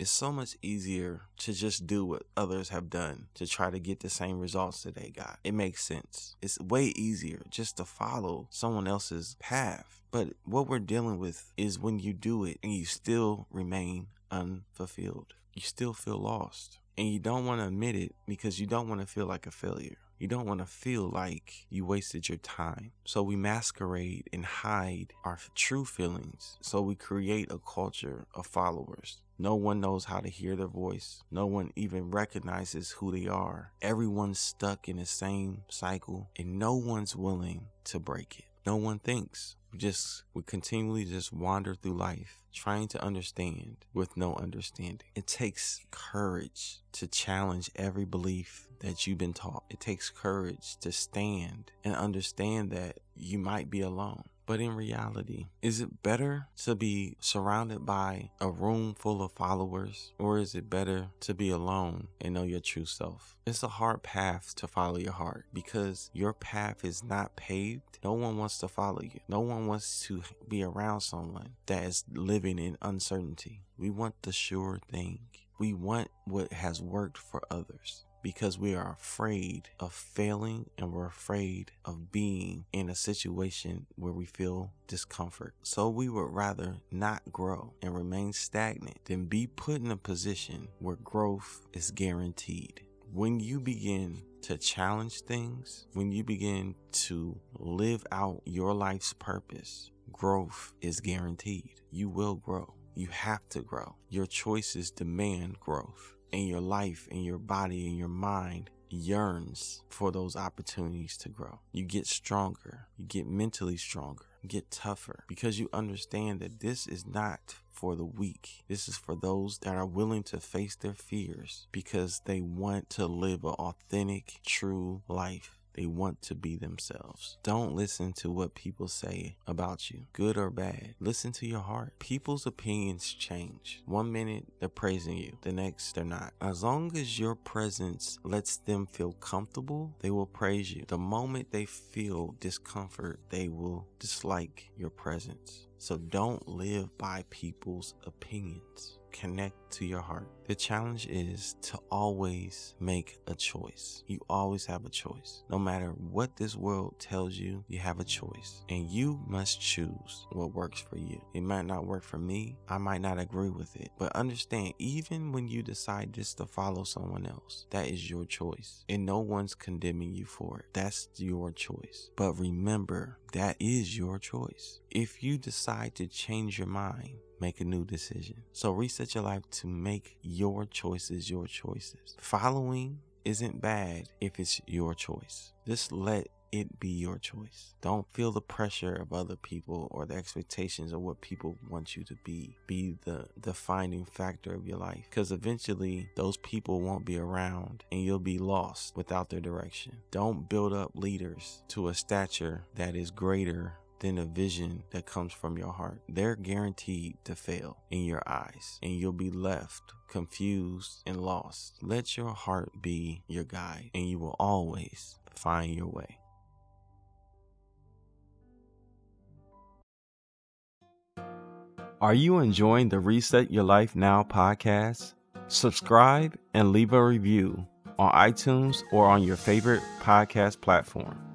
It's so much easier to just do what others have done to try to get the same results that they got. It makes sense. It's way easier just to follow someone else's path. But what we're dealing with is when you do it and you still remain unfulfilled. You still feel lost. And you don't want to admit it because you don't want to feel like a failure. You don't want to feel like you wasted your time. So we masquerade and hide our true feelings. So we create a culture of followers. No one knows how to hear their voice. No one even recognizes who they are. Everyone's stuck in the same cycle and no one's willing to break it. No one thinks. We just we continually just wander through life trying to understand with no understanding. It takes courage to challenge every belief that you've been taught. It takes courage to stand and understand that you might be alone. But in reality, is it better to be surrounded by a room full of followers or is it better to be alone and know your true self? It's a hard path to follow your heart because your path is not paved. No one wants to follow you. No one wants to be around someone that is living in uncertainty. We want the sure thing. We want what has worked for others because we are afraid of failing and we're afraid of being in a situation where we feel discomfort. So we would rather not grow and remain stagnant than be put in a position where growth is guaranteed. When you begin to challenge things, when you begin to live out your life's purpose, growth is guaranteed. You will grow. You have to grow. Your choices demand growth and your life and your body and your mind yearns for those opportunities to grow. You get stronger, you get mentally stronger, get tougher because you understand that this is not for the weak. This is for those that are willing to face their fears because they want to live an authentic, true life. They want to be themselves. Don't listen to what people say about you, good or bad. Listen to your heart. People's opinions change. One minute they're praising you, the next they're not. As long as your presence lets them feel comfortable, they will praise you. The moment they feel discomfort, they will dislike your presence. So don't live by people's opinions connect to your heart. The challenge is to always make a choice. You always have a choice. No matter what this world tells you, you have a choice. And you must choose what works for you. It might not work for me. I might not agree with it. But understand, even when you decide just to follow someone else, that is your choice. And no one's condemning you for it. That's your choice. But remember, that is your choice. If you decide to change your mind, make a new decision. So reset your life to make your choices your choices. Following isn't bad if it's your choice. Just let it be your choice. Don't feel the pressure of other people or the expectations of what people want you to be. Be the defining factor of your life because eventually those people won't be around and you'll be lost without their direction. Don't build up leaders to a stature that is greater than a vision that comes from your heart. They're guaranteed to fail in your eyes, and you'll be left confused and lost. Let your heart be your guide, and you will always find your way. Are you enjoying the Reset Your Life Now podcast? Subscribe and leave a review on iTunes or on your favorite podcast platform.